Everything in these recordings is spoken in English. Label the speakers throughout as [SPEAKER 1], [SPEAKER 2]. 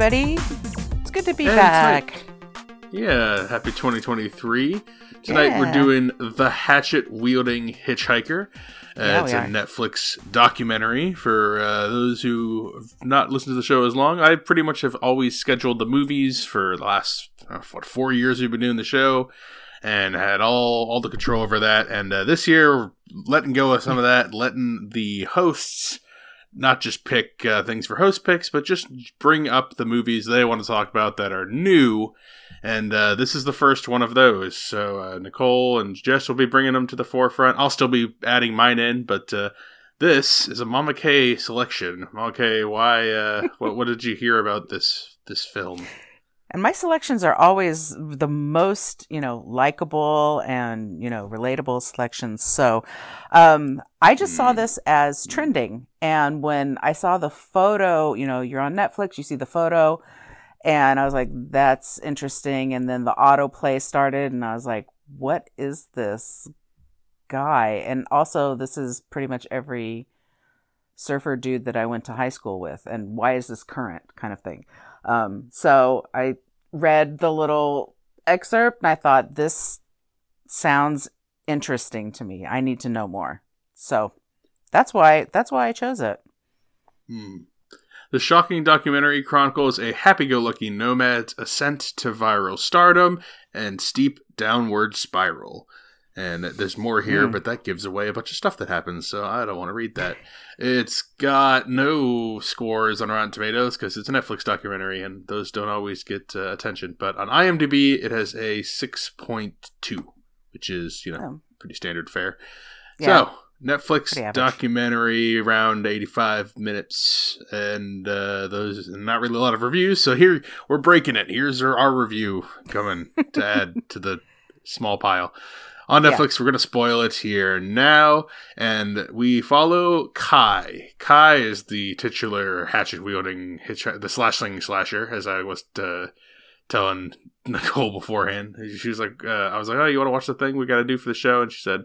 [SPEAKER 1] everybody. It's good to be
[SPEAKER 2] And
[SPEAKER 1] back.
[SPEAKER 2] Yeah, happy 2023. Tonight we're doing The Hatchet Wielding Hitchhiker. Uh,
[SPEAKER 1] Yeah,
[SPEAKER 2] it's a
[SPEAKER 1] are.
[SPEAKER 2] Netflix documentary for uh, those who have not listened to the show as long. I pretty much have always scheduled the movies for the last uh, what four years we've been doing the show, and had all all the control over that. And uh, this year, we're letting go of some of that, letting the hosts not just pick uh, things for host picks, but just bring up the movies they want to talk about that are new. And uh, this is the first one of those. So uh, Nicole and Jess will be bringing them to the forefront. I'll still be adding mine in, but uh, this is a Mama K selection. Mama K, why? Uh, what, what did you hear about this this film?
[SPEAKER 1] And my selections are always the most, you know, likable and, you know, relatable selections. So um, I just saw
[SPEAKER 2] Mm.
[SPEAKER 1] this as trending. And when I saw the photo, you know, you're on Netflix, you see the photo, and I was like, that's interesting. And then the autoplay started, and I was like, what is this guy? And also, this is pretty much every surfer dude that I went to high school with. And why is this current kind of thing? Um, so I read the little excerpt and I thought this sounds interesting to me. I need to know more. So that's why that's why I chose it.
[SPEAKER 2] Hmm. The shocking documentary chronicles a happy-go-lucky nomad's ascent to viral stardom and steep downward spiral. And there's more here,
[SPEAKER 1] Hmm.
[SPEAKER 2] but that gives away a bunch of stuff that happens, so I don't want to read that. It's got no scores on Rotten Tomatoes because it's a Netflix documentary, and those don't always get uh, attention. But on IMDb, it has a 6.2, which is you know
[SPEAKER 1] Oh.
[SPEAKER 2] pretty standard fare.
[SPEAKER 1] Yeah.
[SPEAKER 2] So Netflix documentary around 85 minutes and uh, those not really a lot of reviews so here we're breaking it here's our, our review coming to add to the small pile on
[SPEAKER 1] Yeah.
[SPEAKER 2] netflix we're going to spoil it here now and we follow kai kai is the titular hatchet wielding hitch the slash slinging slasher as i was uh, telling nicole beforehand she was like uh, i was like oh you want to watch the thing we got to do for the show and she said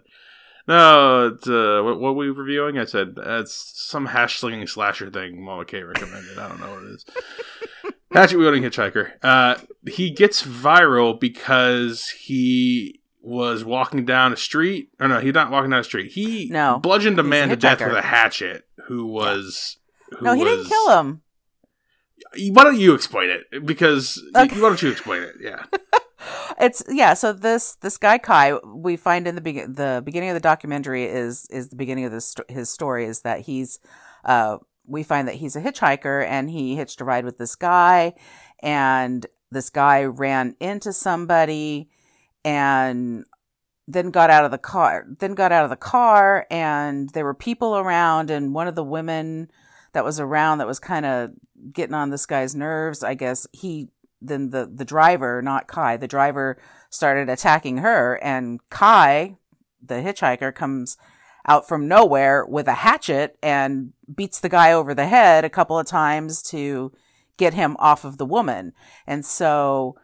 [SPEAKER 2] no, it's, uh, what, what were we reviewing? I said, it's some hash slinging slasher thing Mama K recommended. I don't know what it is. Hatchet wielding hitchhiker. Uh, he gets viral because he was walking down a street. Or no, he's not walking down a street. He
[SPEAKER 1] No,
[SPEAKER 2] bludgeoned a
[SPEAKER 1] he's a
[SPEAKER 2] man to death with a hatchet who was. Who
[SPEAKER 1] no, he didn't kill him.
[SPEAKER 2] Why don't you explain it? Because
[SPEAKER 1] Okay.
[SPEAKER 2] why don't you explain it? Yeah.
[SPEAKER 1] It's yeah. So this this guy Kai, we find in the be- the beginning of the documentary is is the beginning of this his story is that he's uh we find that he's a hitchhiker and he hitched a ride with this guy and this guy ran into somebody and then got out of the car then got out of the car and there were people around and one of the women that was around that was kind of getting on this guy's nerves i guess he then the the driver not kai the driver started attacking her and kai the hitchhiker comes out from nowhere with a hatchet and beats the guy over the head a couple of times to get him off of the woman. And so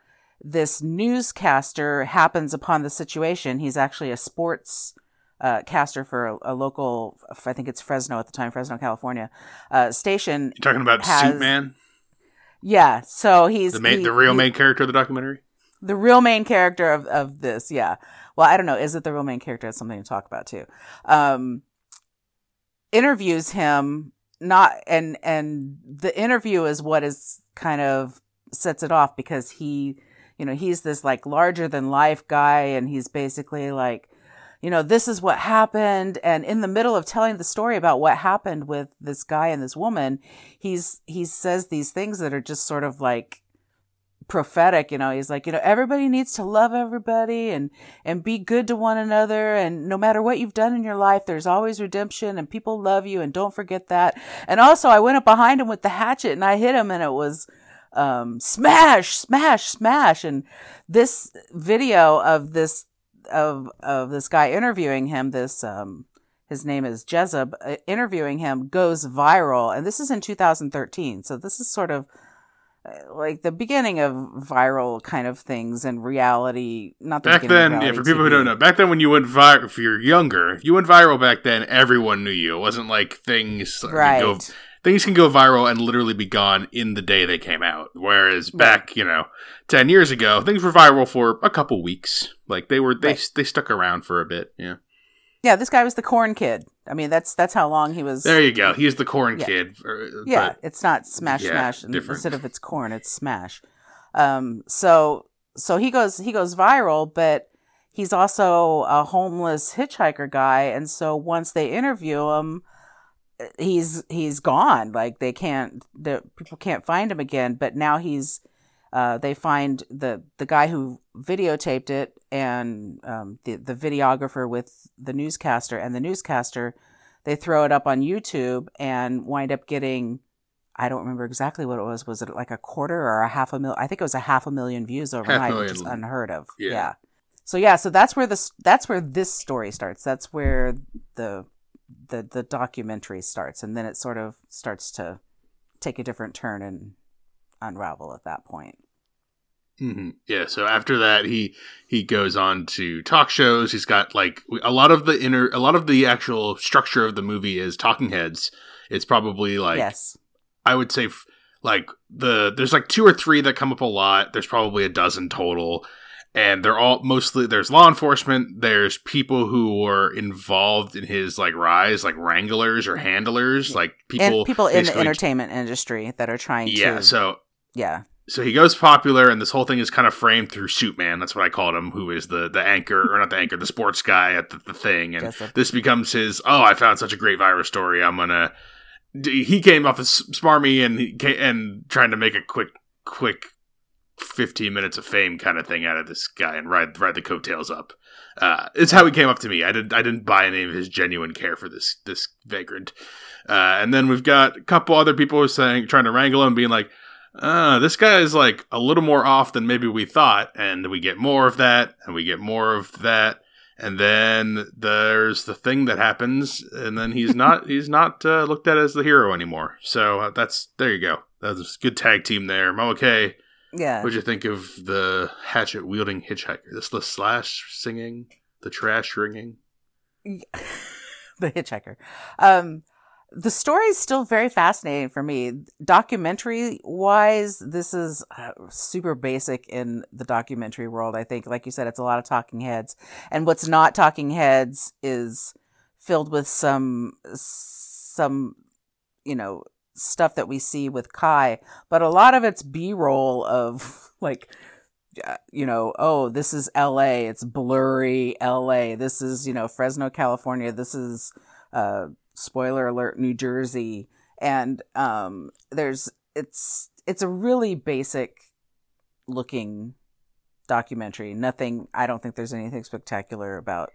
[SPEAKER 1] this newscaster happens upon the situation. He's actually a sports uh, caster for a, a local, I think it's Fresno at the time, Fresno, California, uh, station.
[SPEAKER 2] You're talking about
[SPEAKER 1] Has-
[SPEAKER 2] Suit Man?
[SPEAKER 1] Yeah, so he's
[SPEAKER 2] The, main,
[SPEAKER 1] he-
[SPEAKER 2] the real
[SPEAKER 1] he-
[SPEAKER 2] main character of the documentary?
[SPEAKER 1] the real main character of, of this. Yeah. Well, I don't know. Is it the real main character? That's something to talk about too. Um, interviews him not and and the interview is what is kind of sets it off because he you know he's this like larger than life guy and he's basically like you know this is what happened. And in the middle of telling the story about what happened with this guy and this woman he's he says these things that are just sort of like prophetic you know. He's like you know everybody needs to love everybody and and be good to one another. And no matter what you've done in your life there's always redemption and people love you and don't forget that. And also i went up behind him with the hatchet and i hit him and it was um smash smash smash and this video of this of of this guy interviewing him this um his name is Jezeb, uh, interviewing him goes viral. And this is in 2013. So this is sort of uh, like the beginning of viral kind of things and reality. Not the
[SPEAKER 2] Back
[SPEAKER 1] beginning of
[SPEAKER 2] then, yeah, for people who don't know, back then when you went viral, if you're younger, if you went viral back then, everyone knew you. It wasn't like things
[SPEAKER 1] Right.
[SPEAKER 2] Things can go viral and literally be gone in the day they came out. Whereas back, you know, ten years ago, things were viral for a couple weeks. Like they were, they
[SPEAKER 1] Right.
[SPEAKER 2] they stuck around for a bit. Yeah.
[SPEAKER 1] Yeah, this guy was the corn kid. I mean, that's that's how long he was.
[SPEAKER 2] There you go. He's the corn
[SPEAKER 1] Yeah.
[SPEAKER 2] kid. uh,
[SPEAKER 1] yeah, it's not smash
[SPEAKER 2] yeah,
[SPEAKER 1] smash
[SPEAKER 2] different.
[SPEAKER 1] instead of it's corn, it's smash. Um, so so he goes he goes viral, but he's also a homeless hitchhiker guy, and so once they interview him, he's he's gone. Like they can't the people can't find him again. But now he's uh, they find the the guy who videotaped it and um, the the videographer with the newscaster and the newscaster they throw it up on YouTube and wind up getting I don't remember exactly what it was. Was it like a quarter or a half a mil? I think it was a half a million views overnight, which is
[SPEAKER 2] million.
[SPEAKER 1] unheard of.
[SPEAKER 2] Yeah.
[SPEAKER 1] Yeah. So yeah, so that's where this that's where this story starts. That's where the the the documentary starts, and then it sort of starts to take a different turn and unravel at that point.
[SPEAKER 2] Mhm. Yeah. So after that, he he goes on to talk shows. He's got like a lot of the inner, a lot of the actual structure of the movie is talking heads. It's probably like
[SPEAKER 1] yes.
[SPEAKER 2] I would say f- like the there's like two or three that come up a lot. There's probably a dozen total. And they're all mostly there's law enforcement, there's people who were involved in his like rise, like wranglers or handlers, like people
[SPEAKER 1] and people in the entertainment industry that are trying to
[SPEAKER 2] Yeah,
[SPEAKER 1] to
[SPEAKER 2] so
[SPEAKER 1] yeah.
[SPEAKER 2] so he goes popular and this whole thing is kind of framed through Suitman, that's what I called him, who is the the anchor or not the anchor, the sports guy at the, the thing. And
[SPEAKER 1] Joseph.
[SPEAKER 2] this becomes his oh i found such a great virus story i'm gonna he came off as smarmy and he ca- and trying to make a quick quick 15 minutes of fame kind of thing out of this guy and ride ride the coattails up uh it's how he came up to me i didn't i didn't buy any of his genuine care for this this vagrant uh and then we've got a couple other people who are saying trying to wrangle him being like uh, this guy is like a little more off than maybe we thought, and we get more of that, and we get more of that, and then there's the thing that happens, and then he's not he's not uh, looked at as the hero anymore. So uh, that's there you go. That's a good tag team there. Mo, okay,
[SPEAKER 1] yeah.
[SPEAKER 2] What'd you think of the hatchet wielding hitchhiker? This the slash singing, the trash ringing.
[SPEAKER 1] the hitchhiker. Um the story is still very fascinating for me. Documentary wise this is uh, super basic in the documentary world i think. Like you said it's a lot of talking heads. And what's not talking heads is filled with some some you know stuff that we see with kai but a lot of it's b-roll of like uh, you know, oh, this is LA, it's blurry LA. This is, you know, Fresno, California. This is uh spoiler alert, New Jersey. And um there's it's it's a really basic looking documentary. Nothing I don't think there's anything spectacular about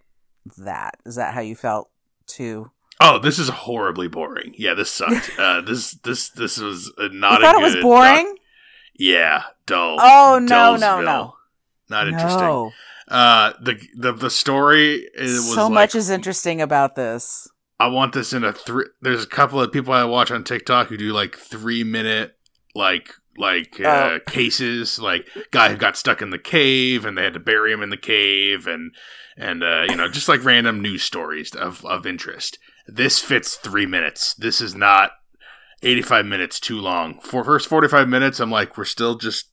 [SPEAKER 1] that. Is that how you felt too?
[SPEAKER 2] Oh, this is horribly boring. Yeah, this sucked. uh, this this this was not.
[SPEAKER 1] you thought
[SPEAKER 2] a
[SPEAKER 1] it was boring?
[SPEAKER 2] doc- yeah, dull.
[SPEAKER 1] Oh, no, no, no.
[SPEAKER 2] Not interesting.
[SPEAKER 1] No.
[SPEAKER 2] Uh, the the the story is was
[SPEAKER 1] so
[SPEAKER 2] like,
[SPEAKER 1] much is interesting about this.
[SPEAKER 2] I want this in a three. There's a couple of people I watch on TikTok who do like three minute like like uh,
[SPEAKER 1] Oh.
[SPEAKER 2] cases, like guy who got stuck in the cave and they had to bury him in the cave, and and uh, you know just like random news stories of of interest. This fits three minutes. This is not 85 minutes too long. For first 45 minutes, I'm like, we're still just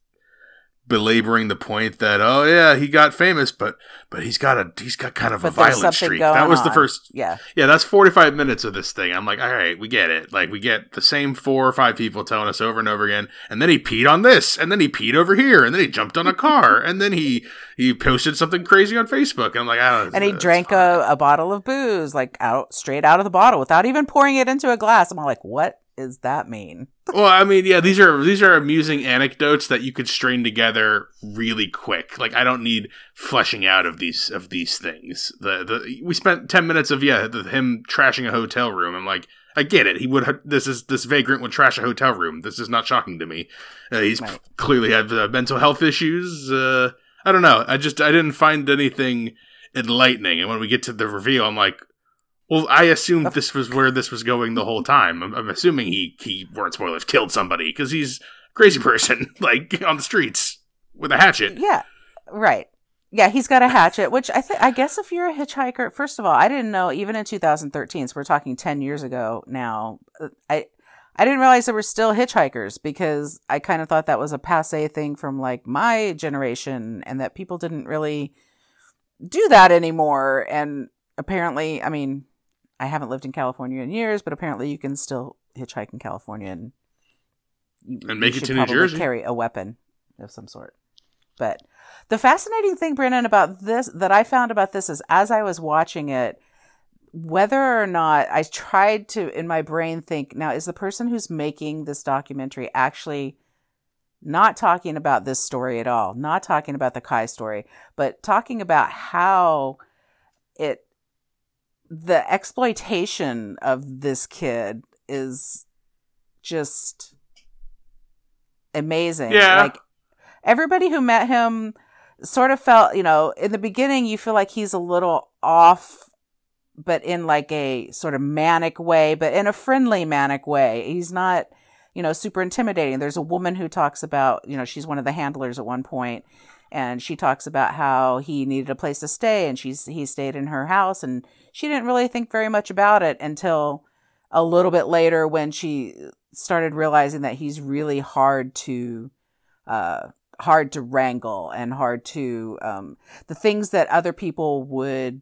[SPEAKER 2] belaboring the point that oh yeah he got famous but but he's got a he's got kind of a
[SPEAKER 1] But there's
[SPEAKER 2] violent streak that was the first
[SPEAKER 1] Yeah.
[SPEAKER 2] yeah, that's 45 minutes of this thing. I'm like, all right, we get it. Like, we get the same four or five people telling us over and over again. And then he peed on this, and then he peed over here, and then he jumped on a car, and then he he posted something crazy on Facebook. And I'm like, I don't
[SPEAKER 1] and he drank a, a bottle of booze like out straight out of the bottle without even pouring it into a glass. I'm all like, what does that mean?
[SPEAKER 2] well, I mean, yeah, these are these are amusing anecdotes that you could string together really quick. Like, I don't need fleshing out of these of these things. The the we spent 10 minutes of yeah, the, him trashing a hotel room. I'm like. I get it. He would. This is this vagrant would trash a hotel room. This is not shocking to me. Uh, he's
[SPEAKER 1] Right.
[SPEAKER 2] clearly had uh, mental health issues. Uh, I don't know. I just I didn't find anything enlightening. And when we get to the reveal, I'm like, well, I assumed this was where this was going the whole time. I'm, I'm assuming he he weren't spoilers killed somebody because he's a crazy person like on the streets with a hatchet.
[SPEAKER 1] Yeah, right. Yeah, he's got a hatchet, which I think I guess if you're a hitchhiker, first of all, I didn't know even in 2013. So we're talking 10 years ago now. uh, I I didn't realize there were still hitchhikers because I kind of thought that was a passe thing from like my generation and that people didn't really do that anymore. And apparently, I mean, I haven't lived in California in years, but apparently you can still hitchhike in California and you,
[SPEAKER 2] And make
[SPEAKER 1] you
[SPEAKER 2] it to New Jersey.
[SPEAKER 1] Carry a weapon of some sort. But the fascinating thing, Brennan, about this that I found about this is as I was watching it, whether or not I tried to in my brain think, now is the person who's making this documentary actually not talking about this story at all, not talking about the Kai story, but talking about how it the exploitation of this kid is just amazing.
[SPEAKER 2] Yeah.
[SPEAKER 1] Like everybody who met him sort of felt, you know, in the beginning you feel like he's a little off but in like a sort of manic way, but in a friendly manic way. He's not, you know, super intimidating. There's a woman who talks about, you know, she's one of the handlers at one point, and she talks about how he needed a place to stay, and she's he stayed in her house, and she didn't really think very much about it until a little bit later when she started realizing that he's really hard to uh hard to wrangle and hard to um the things that other people would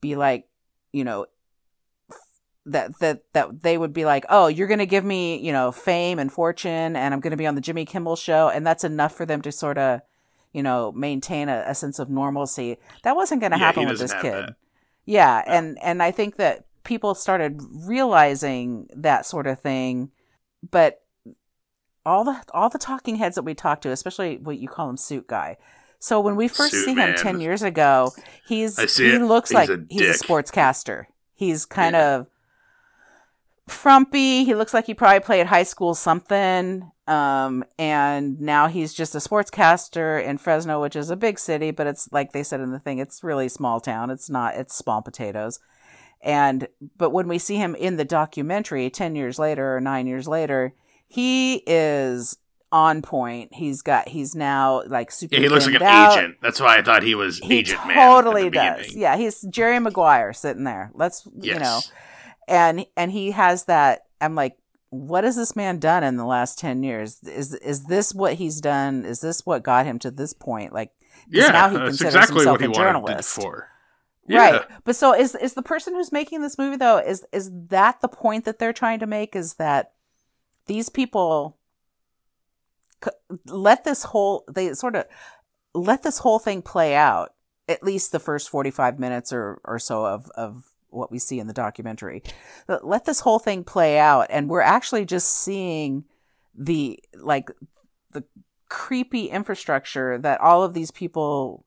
[SPEAKER 1] be like you know that that that they would be like oh you're going to give me you know fame and fortune and i'm going to be on the jimmy kimmel show and that's enough for them to sort of you know maintain a, a sense of normalcy that wasn't going to
[SPEAKER 2] Yeah,
[SPEAKER 1] happen with this kid
[SPEAKER 2] that.
[SPEAKER 1] yeah, uh, and and I think that people started realizing that sort of thing, but all the all the talking heads that we talked to, especially what you call him suit guy. So when we first
[SPEAKER 2] Suit
[SPEAKER 1] see
[SPEAKER 2] man.
[SPEAKER 1] him ten years ago, he's he
[SPEAKER 2] it.
[SPEAKER 1] looks
[SPEAKER 2] He's
[SPEAKER 1] like
[SPEAKER 2] a
[SPEAKER 1] he's a sportscaster. He's kind
[SPEAKER 2] Yeah.
[SPEAKER 1] of frumpy. He looks like he probably played high school something. Um, and now he's just a sportscaster in Fresno, which is a big city, but it's like they said in the thing, it's really small town. It's not, it's small potatoes. And, but when we see him in the documentary 10 years later or nine years later, he is on point. He's got, he's now like super.
[SPEAKER 2] Yeah, he looks like an
[SPEAKER 1] out.
[SPEAKER 2] agent. That's why I thought he was
[SPEAKER 1] He
[SPEAKER 2] agent man.
[SPEAKER 1] totally does.
[SPEAKER 2] beginning.
[SPEAKER 1] Yeah, he's Jerry Maguire sitting there. Let's you know, and and he has that. I'm like, what has this man done in the last ten years? Is is this what he's done? Is this what got him to this point? like
[SPEAKER 2] Yeah,
[SPEAKER 1] now he
[SPEAKER 2] that's
[SPEAKER 1] considers
[SPEAKER 2] exactly
[SPEAKER 1] himself
[SPEAKER 2] what he
[SPEAKER 1] a journalist.
[SPEAKER 2] for.
[SPEAKER 1] Right. But so is is the person who's making this movie though? Is is that the point that they're trying to make? Is that these people let this whole they sort of let this whole thing play out at least the first 45 minutes or or so of of what we see in the documentary Let- let this whole thing play out and we're actually just seeing the like the creepy infrastructure that all of these people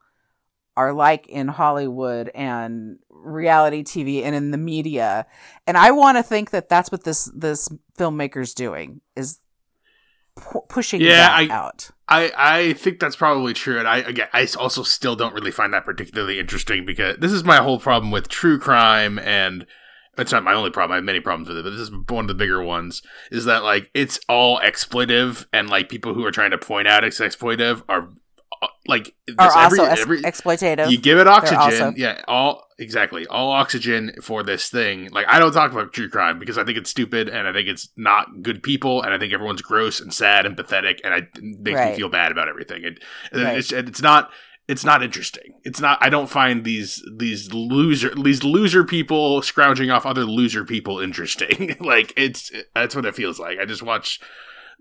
[SPEAKER 1] are like in Hollywood and reality TV and in the media. And I want to think that that's what this this filmmaker's doing is pu- pushing
[SPEAKER 2] Yeah,
[SPEAKER 1] that
[SPEAKER 2] I-
[SPEAKER 1] out.
[SPEAKER 2] I, I think that's probably true, and I again I also still don't really find that particularly interesting because this is my whole problem with true crime, and it's not my only problem. I have many problems with it, but this is one of the bigger ones. Is that like it's all exploitive, and like people who are trying to point out it's exploitive are Uh, like
[SPEAKER 1] Are
[SPEAKER 2] this every-
[SPEAKER 1] also ex-
[SPEAKER 2] every-
[SPEAKER 1] exploitative.
[SPEAKER 2] you give it oxygen
[SPEAKER 1] also-
[SPEAKER 2] yeah all exactly all oxygen for this thing like i don't talk about true crime because i think it's stupid and i think it's not good people and i think everyone's gross and sad and pathetic and I, it makes
[SPEAKER 1] Right.
[SPEAKER 2] me feel bad about everything and, and
[SPEAKER 1] Right.
[SPEAKER 2] it's, it's not it's not interesting it's not i don't find these these loser these loser people scrounging off other loser people interesting like it's that's what it feels like i just watch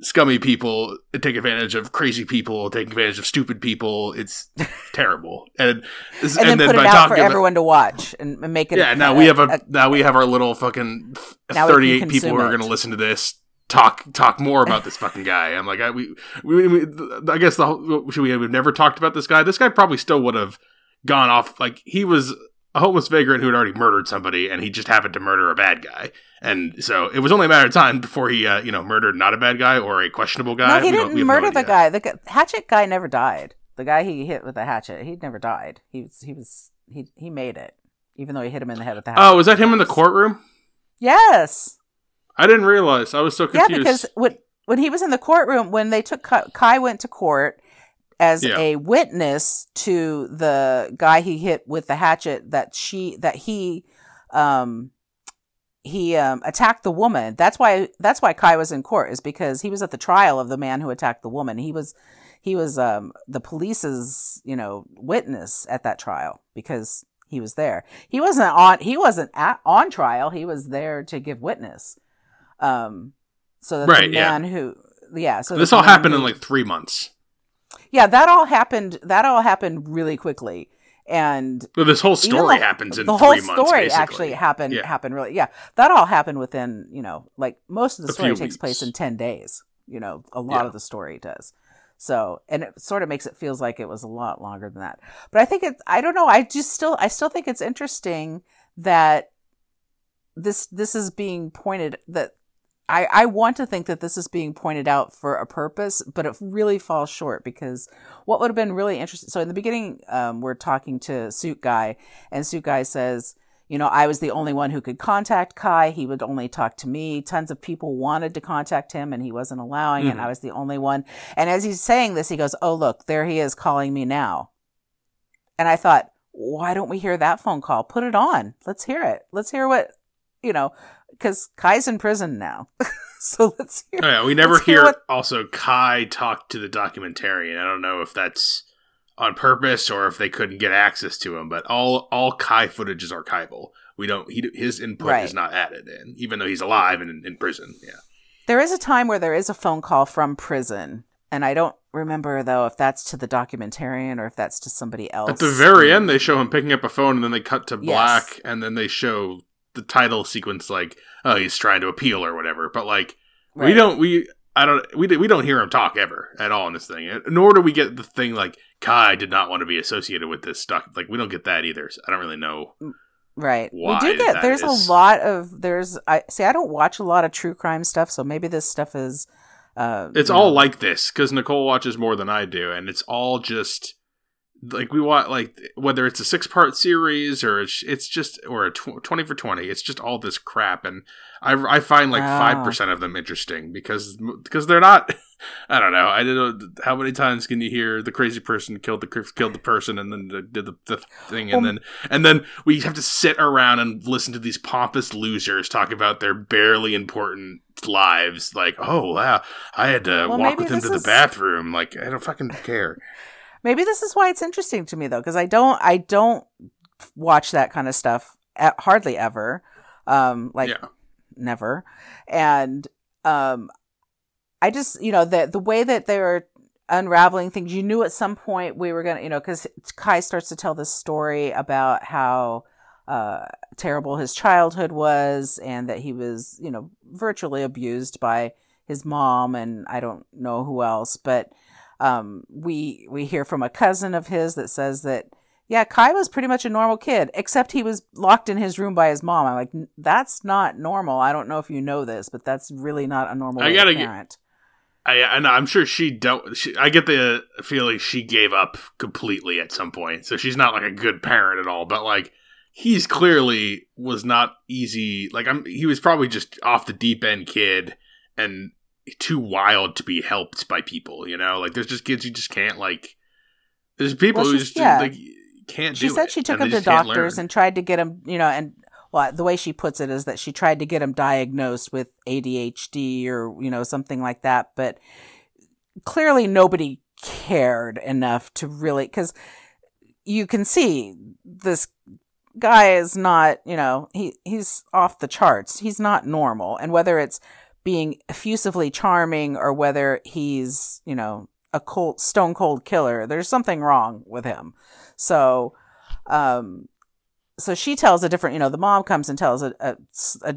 [SPEAKER 2] scummy people take advantage of crazy people take advantage of stupid people. It's terrible. And
[SPEAKER 1] and then, put it out for
[SPEAKER 2] about-
[SPEAKER 1] everyone to watch and and make it.
[SPEAKER 2] yeah now we have a, now we have our little fucking
[SPEAKER 1] can
[SPEAKER 2] 38 people who are going to listen to this talk talk more about this fucking guy. I'm like i we, we, we i guess the whole, should we have never talked about this guy? This guy probably still would have gone off like he was a homeless vagrant who had already murdered somebody and he just happened to murder a bad guy and so it was only a matter of time before he uh, you know murdered not a bad guy or a questionable guy
[SPEAKER 1] no, he
[SPEAKER 2] We
[SPEAKER 1] didn't
[SPEAKER 2] have no
[SPEAKER 1] murder the guy. The hatchet guy never died. The guy he hit with the hatchet, he never died. He was he was he he made it, even though he hit him in the head with the hatchet.
[SPEAKER 2] oh was that him in the courtroom
[SPEAKER 1] Yes.
[SPEAKER 2] i didn't realize i was so confused
[SPEAKER 1] Yeah, because when when he was in the courtroom, when they took Kai, Kai went to court as
[SPEAKER 2] Yeah.
[SPEAKER 1] a witness to the guy he hit with the hatchet that she that he um he um, attacked the woman. That's why that's why Kai was in court is because he was at the trial of the man who attacked the woman. He was he was um, the police's you know witness at that trial because he was there. He wasn't on he wasn't at, on trial. He was there to give witness. Um, so that
[SPEAKER 2] Right,
[SPEAKER 1] the
[SPEAKER 2] yeah.
[SPEAKER 1] man who yeah so
[SPEAKER 2] this all happened
[SPEAKER 1] who-
[SPEAKER 2] in like three months.
[SPEAKER 1] Yeah that all happened that all happened really quickly and
[SPEAKER 2] Well, this whole story
[SPEAKER 1] the-
[SPEAKER 2] happens in
[SPEAKER 1] the
[SPEAKER 2] three
[SPEAKER 1] whole story
[SPEAKER 2] basically.
[SPEAKER 1] actually happened
[SPEAKER 2] Yeah.
[SPEAKER 1] happened really yeah that all happened within you know like most of the
[SPEAKER 2] A
[SPEAKER 1] story takes place in 10 days you know a lot
[SPEAKER 2] Yeah.
[SPEAKER 1] of the story does so and it sort of makes it feels like it was a lot longer than that but i think it's i don't know i just still i still think it's interesting that this this is being pointed that I, I want to think that this is being pointed out for a purpose, but it really falls short because what would have been really interesting. So in the beginning, um, we're talking to Suit Guy, and Suit Guy says, you know, I was the only one who could contact Kai. He would only talk to me. Tons of people wanted to contact him, and he wasn't allowing it.
[SPEAKER 2] Mhm.
[SPEAKER 1] I was the only one. And as he's saying this, he goes, "Oh, look, there he is calling me now." And I thought, why don't we hear that phone call? Put it on. Let's hear it. Let's hear what, you know, because Kai's in prison now. so let's hear.
[SPEAKER 2] Oh, yeah, we never
[SPEAKER 1] hear
[SPEAKER 2] hear
[SPEAKER 1] what-
[SPEAKER 2] also Kai talk to the documentarian. I don't know if that's on purpose or if they couldn't get access to him, but all all Kai footage is archival. We don't he his input
[SPEAKER 1] Right.
[SPEAKER 2] is not added in, even though he's alive and in, in prison. Yeah.
[SPEAKER 1] There is a time where there is a phone call from prison, and I don't remember though if that's to the documentarian or if that's to somebody else.
[SPEAKER 2] At the very um, end, they show him picking up a phone, and then they cut to
[SPEAKER 1] Yes.
[SPEAKER 2] black, and then they show the title sequence like, "Oh, he's trying to appeal" or whatever. But like, we don't we I don't we we don't hear him talk ever at all in this thing. Nor do we get the thing like Kai did not want to be associated with this stuff. Like we don't get that either. So I don't really know.
[SPEAKER 1] Right.
[SPEAKER 2] why
[SPEAKER 1] we do get there's
[SPEAKER 2] is.
[SPEAKER 1] a lot of there's I see I don't watch a lot of true crime stuff, so maybe this stuff is uh
[SPEAKER 2] It's all
[SPEAKER 1] know,
[SPEAKER 2] like this because Nicole watches more than I do, and it's all just like we want like whether it's a six part series or it's it's just or a tw- twenty for twenty. It's just all this crap, and I I find like
[SPEAKER 1] Oh.
[SPEAKER 2] five percent of them interesting because because they're not. I don't know. I don't know uh, how many times can you hear the crazy person killed the killed the person and then the- did the, the thing and
[SPEAKER 1] Well,
[SPEAKER 2] then and then we have to sit around and listen to these pompous losers talk about their barely important lives. Like, oh wow, I had to
[SPEAKER 1] Well,
[SPEAKER 2] walk with him to the
[SPEAKER 1] is-
[SPEAKER 2] bathroom. Like, I don't fucking care.
[SPEAKER 1] maybe this is why it's interesting to me though because I don't I don't watch that kind of stuff at, hardly ever. Um like
[SPEAKER 2] yeah,
[SPEAKER 1] never. And um I just, you know, the the way that they were unraveling things, you knew at some point we were going to, you know, cuz Kai starts to tell this story about how uh terrible his childhood was and that he was, you know, virtually abused by his mom and I don't know who else, but um we we hear from a cousin of his that says that yeah, Kai was pretty much a normal kid, except he was locked in his room by his mom. I'm like, that's not normal. I don't know if you know this, but that's really not a normal
[SPEAKER 2] I gotta
[SPEAKER 1] to
[SPEAKER 2] get-
[SPEAKER 1] parent.
[SPEAKER 2] I and I'm sure she don't. She, I get the feeling she gave up completely at some point, so she's not like a good parent at all. But like, he's clearly was not easy. Like, I'm he was probably just off the deep end kid and too wild to be helped by people. You know, like there's just kids you just can't like. There's people
[SPEAKER 1] Well,
[SPEAKER 2] who just
[SPEAKER 1] yeah.
[SPEAKER 2] like can't
[SPEAKER 1] She
[SPEAKER 2] do
[SPEAKER 1] said
[SPEAKER 2] it,
[SPEAKER 1] she took him to doctors and tried to get him, you know, and well, the way she puts it is that she tried to get him diagnosed with ADHD or, you know, something like that. But clearly nobody cared enough to really, because you can see this guy is not, you know, he, he's off the charts. He's not normal. And whether it's being effusively charming or whether he's, you know, a cold, stone cold killer, there's something wrong with him. So, um, so she tells a different, you know, the mom comes and tells a, a, a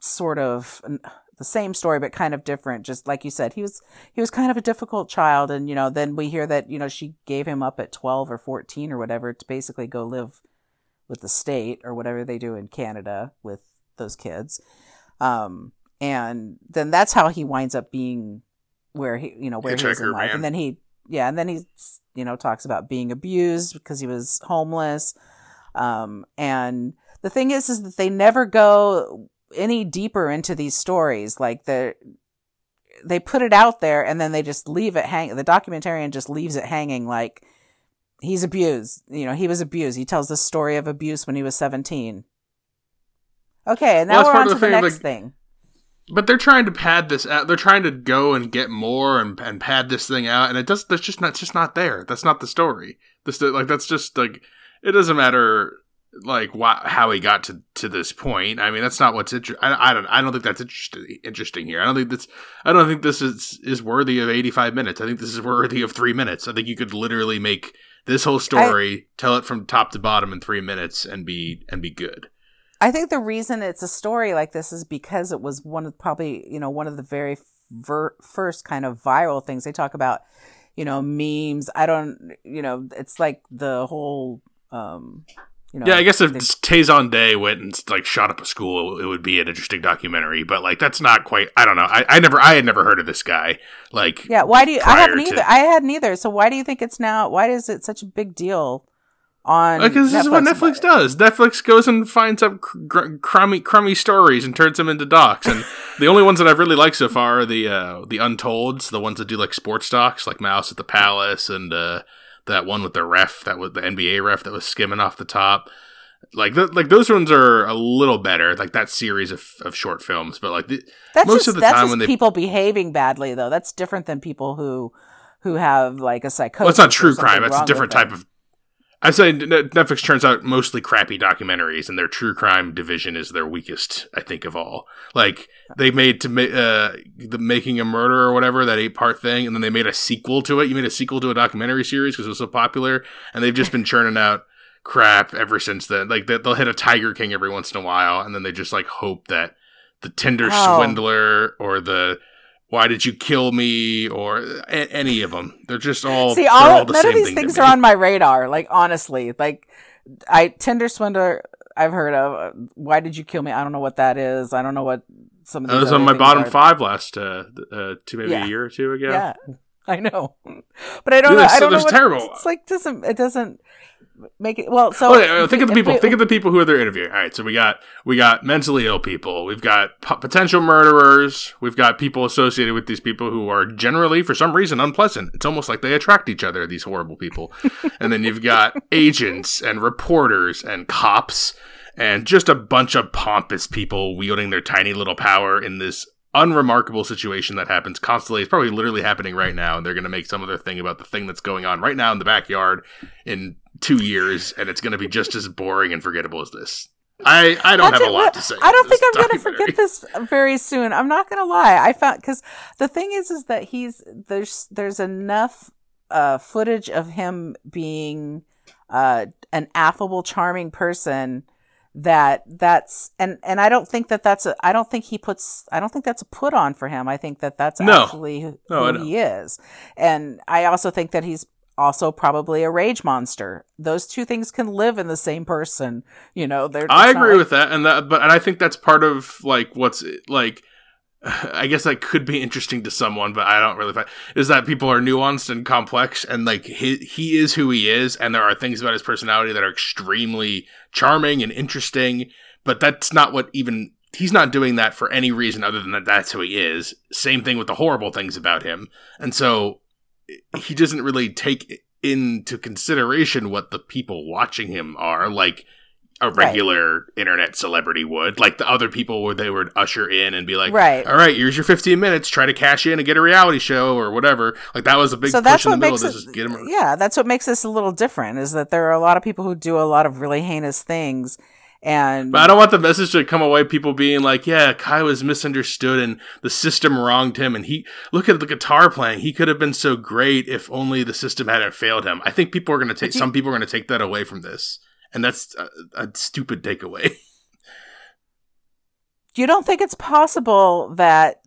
[SPEAKER 1] sort of an, the same story, but kind of different. Just like you said, he was, he was kind of a difficult child. And, you know, then we hear that, you know, she gave him up at 12 or 14 or whatever to basically go live with the state or whatever they do in Canada with those kids. Um, and then that's how he winds up being where he, you know, where he is in life.
[SPEAKER 2] man.
[SPEAKER 1] And then he, yeah, and then he, you know, talks about being abused because he was homeless. Um, and the thing is, is that they never go any deeper into these stories. Like the, they put it out there and then they just leave it hang. The documentarian just leaves it hanging like he's abused. You know, he was abused. He tells the story of abuse when he was 17. Okay, and now
[SPEAKER 2] Well,
[SPEAKER 1] we're on to
[SPEAKER 2] the
[SPEAKER 1] the
[SPEAKER 2] thing,
[SPEAKER 1] next
[SPEAKER 2] like-
[SPEAKER 1] thing.
[SPEAKER 2] But they're trying to pad this out. They're trying to go and get more and, and pad this thing out, and it does. That's just not. It's just not there. That's not the story. This like that's just like it doesn't matter like why, how he got to to this point. I mean, that's not what's interesting. I don't. I don't think that's interesting. Interesting here. I don't think that's. I don't think this is is worthy of eighty five minutes. I think this is worthy of three minutes. I think you could literally make this whole story, tell it from top to bottom in three minutes, and be and be good.
[SPEAKER 1] I think the reason it's a story like this is because it was one of probably you know one of the very ver- first kind of viral things they talk about. You know, memes. I don't. You know, it's like the whole. um you know,
[SPEAKER 2] Yeah, I guess if
[SPEAKER 1] they-
[SPEAKER 2] Tay Zonday went and like shot up a school, it would be an interesting documentary. But like, that's not quite. I don't know. I, I never. I had never heard of this guy. Like,
[SPEAKER 1] Yeah, why do you? I haven't
[SPEAKER 2] to-
[SPEAKER 1] either. I hadn't either. So why do you think it's now? Why is it such a big deal on?
[SPEAKER 2] because this is what
[SPEAKER 1] Netflix?
[SPEAKER 2] Does. Netflix goes and finds up cr- crummy, crummy stories and turns them into docs. And the only ones that I've really liked so far are the uh, the Untolds, the ones that do like sports docs, like Malice at the Palace, and uh, that one with the ref, that was the NBA ref that was skimming off the top. Like, th- like those ones are a little better, like that series of, of short films. But like, the,
[SPEAKER 1] That's
[SPEAKER 2] most
[SPEAKER 1] just,
[SPEAKER 2] of the
[SPEAKER 1] that's
[SPEAKER 2] time
[SPEAKER 1] just
[SPEAKER 2] when they
[SPEAKER 1] people behaving badly, though. That's different than people who who have like a psychosis.
[SPEAKER 2] Well, it's not true crime. It's a different type
[SPEAKER 1] them.
[SPEAKER 2] of. I say Netflix turns out mostly crappy documentaries, and their true crime division is their weakest. I think of all. Like they made to ma- uh, the Making a Murder or whatever that eight part thing, and then they made a sequel to it. You made a sequel to a documentary series because it was so popular, and they've just been churning out crap ever since then. Like they- they'll hit a Tiger King every once in a while, and then they just like hope that the Tinder
[SPEAKER 1] Oh.
[SPEAKER 2] swindler or the why did you kill me or a- any of them they're just all
[SPEAKER 1] See, all,
[SPEAKER 2] all the
[SPEAKER 1] none of these
[SPEAKER 2] thing
[SPEAKER 1] things are on my radar. Like honestly, like I Tinder swindler. I've heard of. Why did you kill me? I don't know what that is. I don't know what some of
[SPEAKER 2] those on my bottom
[SPEAKER 1] are.
[SPEAKER 2] five last uh, uh two maybe
[SPEAKER 1] Yeah.
[SPEAKER 2] a year or two ago.
[SPEAKER 1] Yeah, I know, but I don't
[SPEAKER 2] Dude,
[SPEAKER 1] know. I don't know what,
[SPEAKER 2] terrible.
[SPEAKER 1] It's like doesn't it doesn't make it well. So
[SPEAKER 2] Okay, uh, think of the people.
[SPEAKER 1] we-
[SPEAKER 2] think of the people who are they're interviewing. All right, so we got we got mentally ill people. We've got p- potential murderers. We've got people associated with these people who are generally, for some reason, unpleasant. It's almost like they attract each other. These horrible people. and then you've got agents and reporters and cops and just a bunch of pompous people wielding their tiny little power in this unremarkable situation that happens constantly. It's probably literally happening right now, and they're going to make some other thing about the thing that's going on right now in the backyard in two years, and it's going to be just as boring and forgettable as this. I, I don't have a lot to say.
[SPEAKER 1] I don't think I'm going to forget this very soon. I'm not going to lie. I found because the thing is, is that he's there's there's enough uh, footage of him being uh, an affable, charming person that that's and and I don't think that that's a I don't think he puts I don't think that's a put on for him. I think that that's
[SPEAKER 2] No.
[SPEAKER 1] actually who,
[SPEAKER 2] No,
[SPEAKER 1] who he is, and I also think that he's also probably a rage monster. Those two things can live in the same person. You know, they're.
[SPEAKER 2] I agree
[SPEAKER 1] like-
[SPEAKER 2] with that, and that, but and I think that's part of like what's like. I guess that could be interesting to someone, but I don't really find is that people are nuanced and complex, and like he he is who he is, and there are things about his personality that are extremely charming and interesting, but that's not what even he's not doing that for any reason other than that that's who he is. Same thing with the horrible things about him, and so he doesn't really take into consideration what the people watching him are like a
[SPEAKER 1] Right.
[SPEAKER 2] regular internet celebrity would like the other people where they would usher in and be like
[SPEAKER 1] Right.
[SPEAKER 2] all right here's your 15 minutes try to cash in and get a reality show or whatever like that was a big
[SPEAKER 1] so
[SPEAKER 2] push
[SPEAKER 1] that's
[SPEAKER 2] in the
[SPEAKER 1] what
[SPEAKER 2] middle
[SPEAKER 1] makes
[SPEAKER 2] of
[SPEAKER 1] it,
[SPEAKER 2] this is get him
[SPEAKER 1] yeah that's what makes this a little different is that there are a lot of people who do a lot of really heinous things and
[SPEAKER 2] but I don't want the message to come away people being like, yeah, Kai was misunderstood and the system wronged him. And he, look at the guitar playing. He could have been so great if only the system hadn't failed him. I think people are going to take,
[SPEAKER 1] you-
[SPEAKER 2] some people are going to take that away from this. And that's a, a stupid takeaway.
[SPEAKER 1] you don't think it's possible that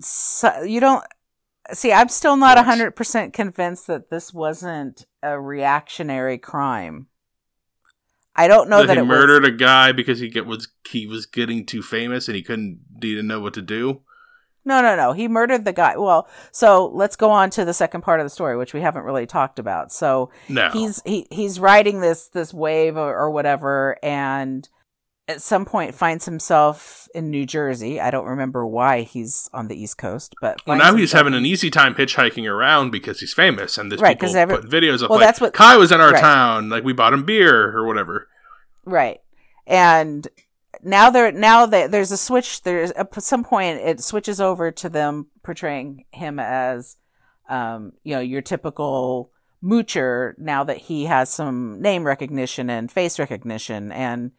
[SPEAKER 1] so, you don't see i'm still not
[SPEAKER 2] What?
[SPEAKER 1] 100% convinced that this wasn't a reactionary crime i don't know
[SPEAKER 2] that,
[SPEAKER 1] that,
[SPEAKER 2] he
[SPEAKER 1] it
[SPEAKER 2] murdered a guy because he get was he was getting too famous and he couldn't he didn't know what to do.
[SPEAKER 1] No no no he murdered the guy well so let's go on to the second part of the story which we haven't really talked about so
[SPEAKER 2] No,
[SPEAKER 1] he's he he's riding this this wave or, or whatever and at some point finds himself in New Jersey. I don't remember why he's on the East Coast, but
[SPEAKER 2] well now he's having an easy time hitchhiking around because he's famous and there's
[SPEAKER 1] Right,
[SPEAKER 2] people
[SPEAKER 1] every-
[SPEAKER 2] putting videos up
[SPEAKER 1] well,
[SPEAKER 2] like
[SPEAKER 1] that's what-
[SPEAKER 2] Kai was in our
[SPEAKER 1] right.
[SPEAKER 2] town, like we bought him beer or whatever.
[SPEAKER 1] right, and now there now that there's a switch there's at some point it switches over to them portraying him as um you know your typical moocher now that he has some name recognition and face recognition and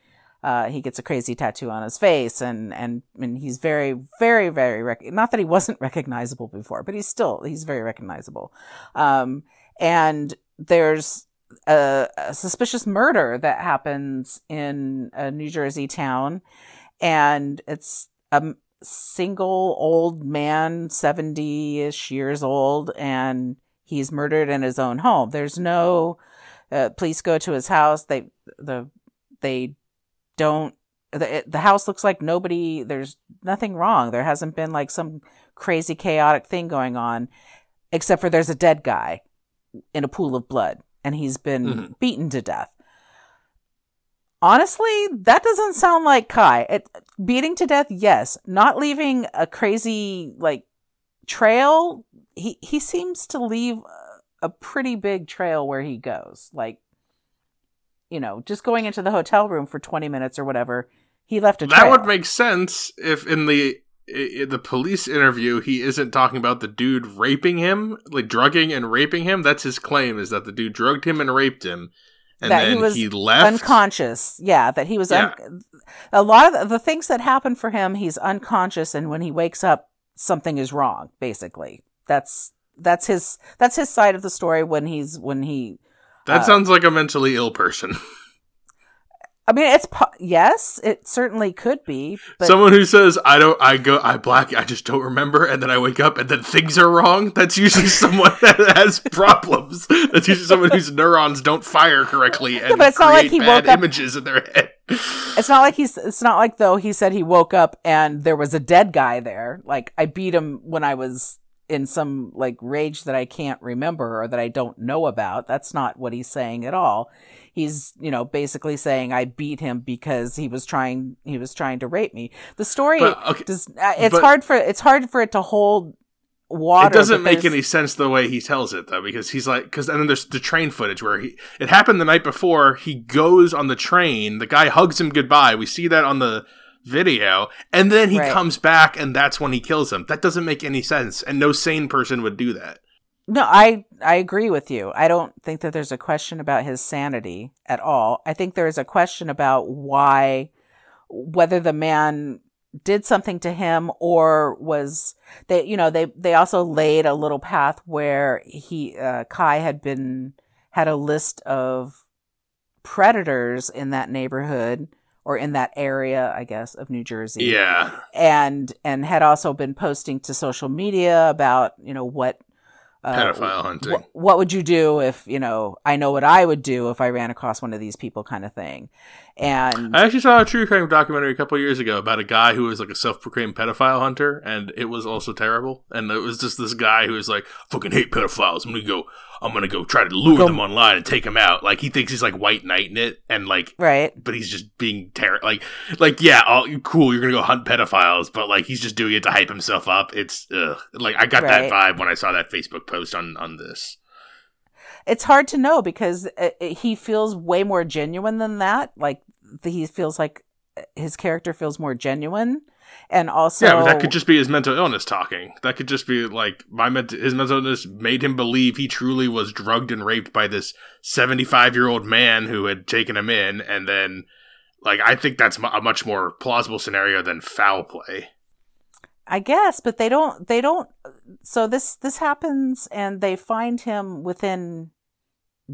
[SPEAKER 1] uh, he gets a crazy tattoo on his face and and and he's very very very rec- not that he wasn't recognizable before but he's still he's very recognizable. Um and there's a, a suspicious murder that happens in a New Jersey town, and it's a single old man, 70 ish years old, and he's murdered in his own home. There's no uh, police go to his house. They, the, they don't, the, the house looks like nobody, there's nothing wrong. There hasn't been like some crazy chaotic thing going on, except for there's a dead guy in a pool of blood and he's been mm-hmm. beaten to death. Honestly, that doesn't sound like Kai. It, beating to death, yes. Not leaving a crazy like trail. He he seems to leave a pretty big trail where he goes. Like, you know, just going into the hotel room for twenty minutes or whatever. He left a.
[SPEAKER 2] Trail. That would make sense if in the in the police interview, he isn't talking about the dude raping him, like drugging and raping him. That's his claim is that the dude drugged him and raped him, and that then he, was he left
[SPEAKER 1] unconscious. Yeah, that he was. Yeah. Un- a lot of the things that happen for him, he's unconscious, and when he wakes up, something is wrong. Basically, that's that's his that's his side of the story when he's when he.
[SPEAKER 2] That uh, sounds like a mentally ill person.
[SPEAKER 1] I mean, it's yes, it certainly could be.
[SPEAKER 2] But Someone who says, "I don't, I go, I black, I just don't remember," and then I wake up and then things are wrong. That's usually someone that has problems. That's usually someone whose neurons don't fire correctly and yeah, but it's not like he woke up images in their head.
[SPEAKER 1] It's not like he's. It's not like though he said he woke up and there was a dead guy there. Like I beat him when I was in some like rage that I can't remember or that I don't know about. That's not what he's saying at all he's you know basically saying I beat him because he was trying he was trying to rape me. The story but, okay, does uh, it's hard for it's hard for it to hold water.
[SPEAKER 2] It doesn't make any sense the way he tells it though, because he's like, because and then there's the train footage where he it happened the night before. He goes on the train, the guy hugs him goodbye. We see that on the video, and then he right. comes back, and that's when he kills him. That doesn't make any sense, and no sane person would do that.
[SPEAKER 1] No, I I agree with you. I don't think that there's a question about his sanity at all. I think there is a question about why whether the man did something to him or was they you know they they also laid a little path where he uh, Kai had been had a list of predators in that neighborhood or in that area, I guess, of New Jersey.
[SPEAKER 2] Yeah.
[SPEAKER 1] And and had also been posting to social media about, you know, what
[SPEAKER 2] uh, pedophile hunting.
[SPEAKER 1] Wh- what would you do if you know? I know what I would do if I ran across one of these people, kind of thing. And
[SPEAKER 2] I actually saw a true crime documentary a couple years ago about a guy who was like a self-proclaimed pedophile hunter, and it was also terrible. And it was just this guy who was like, "Fucking hate pedophiles. I'm gonna go. I'm gonna go try to lure go. them online and take them out." Like he thinks he's like white knighting it, and like
[SPEAKER 1] right,
[SPEAKER 2] but he's just being terrible. Like, like yeah, all, cool. You're gonna go hunt pedophiles, but like he's just doing it to hype himself up. It's ugh. like I got right. that vibe when I saw that Facebook post on on this
[SPEAKER 1] it's hard to know because uh, uh, he feels way more genuine than that. Like he feels like uh, his character feels more genuine, and also
[SPEAKER 2] yeah, but that could just be his mental illness talking. That could just be like my mental his mental illness made him believe he truly was drugged and raped by this seventy five year old man who had taken him in, and then like I think that's a much more plausible scenario than foul play.
[SPEAKER 1] I guess, but they don't they don't so this this happens and they find him within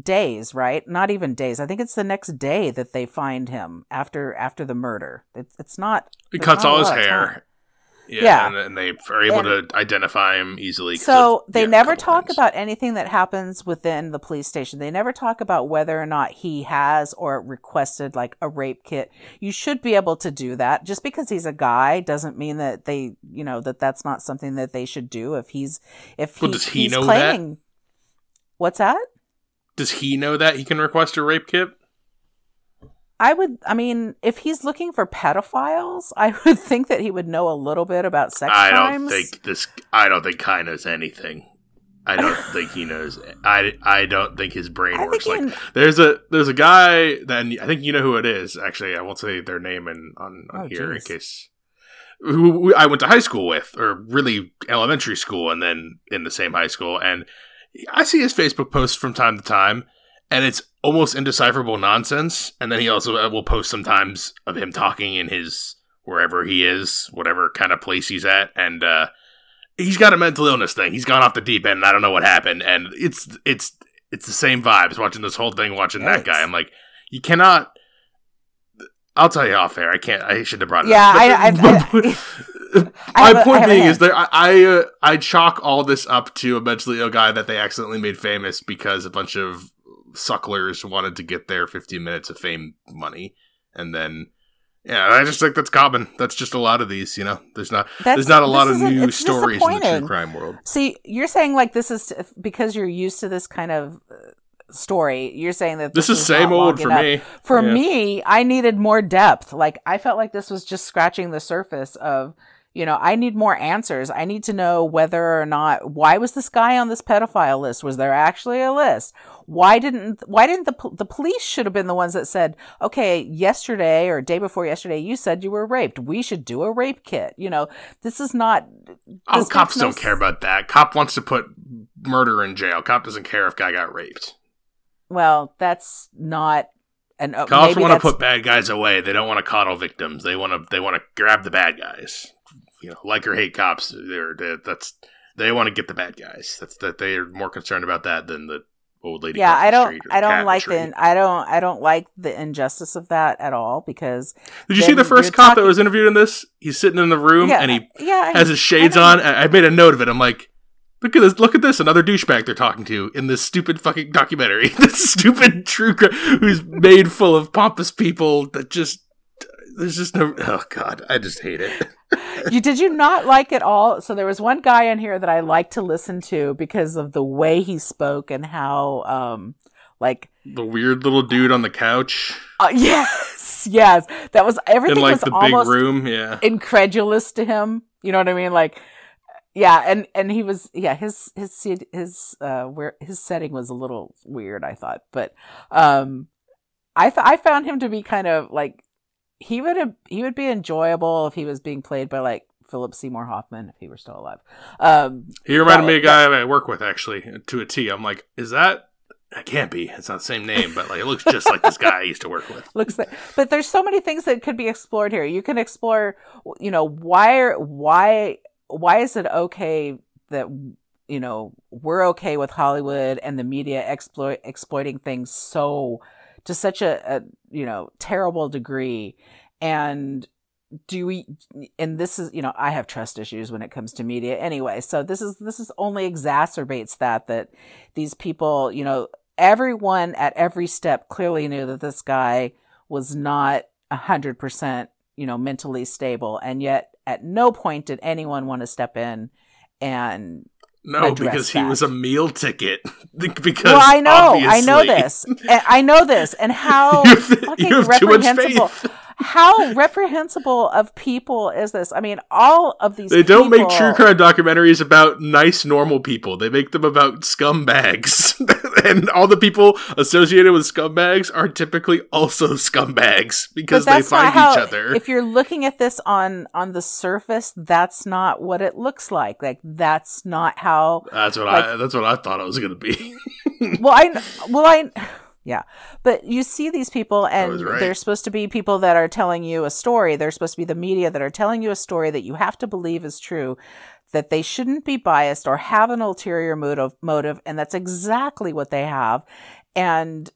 [SPEAKER 1] days, right? Not even days. I think it's the next day that they find him after after the murder. It's it's not.
[SPEAKER 2] He cuts all his hair. Yeah, yeah. And, and, they are able and, to identify him easily.
[SPEAKER 1] So of, they yeah, never talk things. about anything that happens within the police station. They never talk about whether or not he has or requested like a rape kit. You should be able to do that. Just because he's a guy doesn't mean that they, you know, that that's not something that they should do. If he's, if
[SPEAKER 2] well, does he know claiming, that?
[SPEAKER 1] What's that?
[SPEAKER 2] Does he know that he can request a rape kit?
[SPEAKER 1] I would, I mean, if he's looking for pedophiles, I would think that he would know a little bit about sex
[SPEAKER 2] I
[SPEAKER 1] crimes.
[SPEAKER 2] don't think this. I don't think Kai knows anything. I don't think he knows. I, I don't think his brain
[SPEAKER 1] I
[SPEAKER 2] works like.
[SPEAKER 1] he-
[SPEAKER 2] There's a there's a guy that I think you know who it is. Actually, I won't say their name in, on on
[SPEAKER 1] Oh,
[SPEAKER 2] here in case. Who who I went to high school with, or really elementary school, and then in the same high school, and I see his Facebook posts from time to time, and it's almost indecipherable nonsense. And then he also uh, will post sometimes of him talking in his wherever he is, whatever kind of place he's at, and uh, he's got a mental illness thing. He's gone off the deep end. And I don't know what happened, and it's it's it's the same vibes watching this whole thing, watching that guy. I'm like, you cannot. I'll tell you off air. I can't. I should have brought it.
[SPEAKER 1] Yeah,
[SPEAKER 2] up.
[SPEAKER 1] I- I- I
[SPEAKER 2] my point being is there. I I, uh, I chalk all this up to eventually a mentally ill guy that they accidentally made famous because a bunch of sucklers wanted to get their 15 minutes of fame money, and then yeah, I just think that's common. That's just a lot of these. You know, there's not
[SPEAKER 1] That's-
[SPEAKER 2] there's not a lot of new stories in the true crime world.
[SPEAKER 1] See, you're saying like this is because you're used to this kind of uh, story. You're saying that
[SPEAKER 2] This,
[SPEAKER 1] this,
[SPEAKER 2] is same old for
[SPEAKER 1] enough.
[SPEAKER 2] me.
[SPEAKER 1] For
[SPEAKER 2] Yeah.
[SPEAKER 1] me, I needed more depth. Like I felt like this was just scratching the surface of, you know, I need more answers. I need to know whether or not why was this guy on this pedophile list? Was there actually a list? Why didn't why didn't the the police should have been the ones that said, "Okay, yesterday or day before yesterday you said you were raped. We should do a rape kit." You know, this is not
[SPEAKER 2] Oh, cops
[SPEAKER 1] no
[SPEAKER 2] don't care about that. Cop wants to put murder in jail. Cop doesn't care if guy got raped.
[SPEAKER 1] Well, that's not an. Uh,
[SPEAKER 2] Cops want to put bad guys away. They don't want to coddle victims. They want to. They want to grab the bad guys. You know, like or hate cops. They're, they're that's they want to get the bad guys. That's that they are more concerned about that than the old lady.
[SPEAKER 1] Yeah, I don't.
[SPEAKER 2] the
[SPEAKER 1] I don't like
[SPEAKER 2] tree.
[SPEAKER 1] the. I don't. I don't like the injustice of that at all because.
[SPEAKER 2] Did you see the first
[SPEAKER 1] you're
[SPEAKER 2] cop that was interviewed in this? He's sitting in the room
[SPEAKER 1] yeah,
[SPEAKER 2] and he
[SPEAKER 1] yeah, I-
[SPEAKER 2] has his shades
[SPEAKER 1] I
[SPEAKER 2] on. I I made a note of it. I'm like, look at this, look at this, another douchebag they're talking to in this stupid fucking documentary. this stupid true crime who's made full of pompous people that just there's just no. Oh god, I just hate it.
[SPEAKER 1] You did you not like it all? So there was one guy in here that I liked to listen to because of the way he spoke and how, um, like,
[SPEAKER 2] The weird little dude on the couch
[SPEAKER 1] uh, yes, yes, that was everything
[SPEAKER 2] in like
[SPEAKER 1] was
[SPEAKER 2] the big room. Yeah,
[SPEAKER 1] incredulous to him. You know what I mean? Like, yeah, and and he was yeah his his his uh where his setting was a little weird. I thought, but um, I th- I found him to be kind of like he would have he would be enjoyable if he was being played by like Philip Seymour Hoffman if he were still alive. Um,
[SPEAKER 2] he reminded
[SPEAKER 1] that-
[SPEAKER 2] me of a guy I work with actually to a T. I'm like, is that? It can't be. It's not the same name, but like it looks just like this guy I used to work with.
[SPEAKER 1] looks like but there's so many things that could be explored here you can explore you know why are why why is it okay that you know we're okay with hollywood and the media exploit exploiting things so to such a, a you know terrible degree. And do we and this is you know i have trust issues when it comes to media. Anyway so this is this is only exacerbates that that these people you know everyone at every step clearly knew that this guy was not a hundred percent you know mentally stable. And yet at no point did anyone want to step in and
[SPEAKER 2] No, because he was a meal ticket. because
[SPEAKER 1] well i know i know this i know this and how
[SPEAKER 2] you have,
[SPEAKER 1] fucking
[SPEAKER 2] you have too much
[SPEAKER 1] reprehensible
[SPEAKER 2] faith.
[SPEAKER 1] How reprehensible of people is this i mean all of these
[SPEAKER 2] They don't make true crime documentaries about nice, normal people. They make them about scumbags. and all the people associated with scumbags are typically also scumbags because they find
[SPEAKER 1] how,
[SPEAKER 2] each other.
[SPEAKER 1] If you're looking at this on on the surface, that's not what it looks like. Like that's not how.
[SPEAKER 2] that's what I that's what I thought it was gonna be.
[SPEAKER 1] Well, I well I. Yeah, but you see these people, and
[SPEAKER 2] right.
[SPEAKER 1] they're supposed to be people that are telling you a story. They're supposed to be the media that are telling you a story that you have to believe is true. That they shouldn't be biased or have an ulterior motive, motive, and that's exactly what they have. And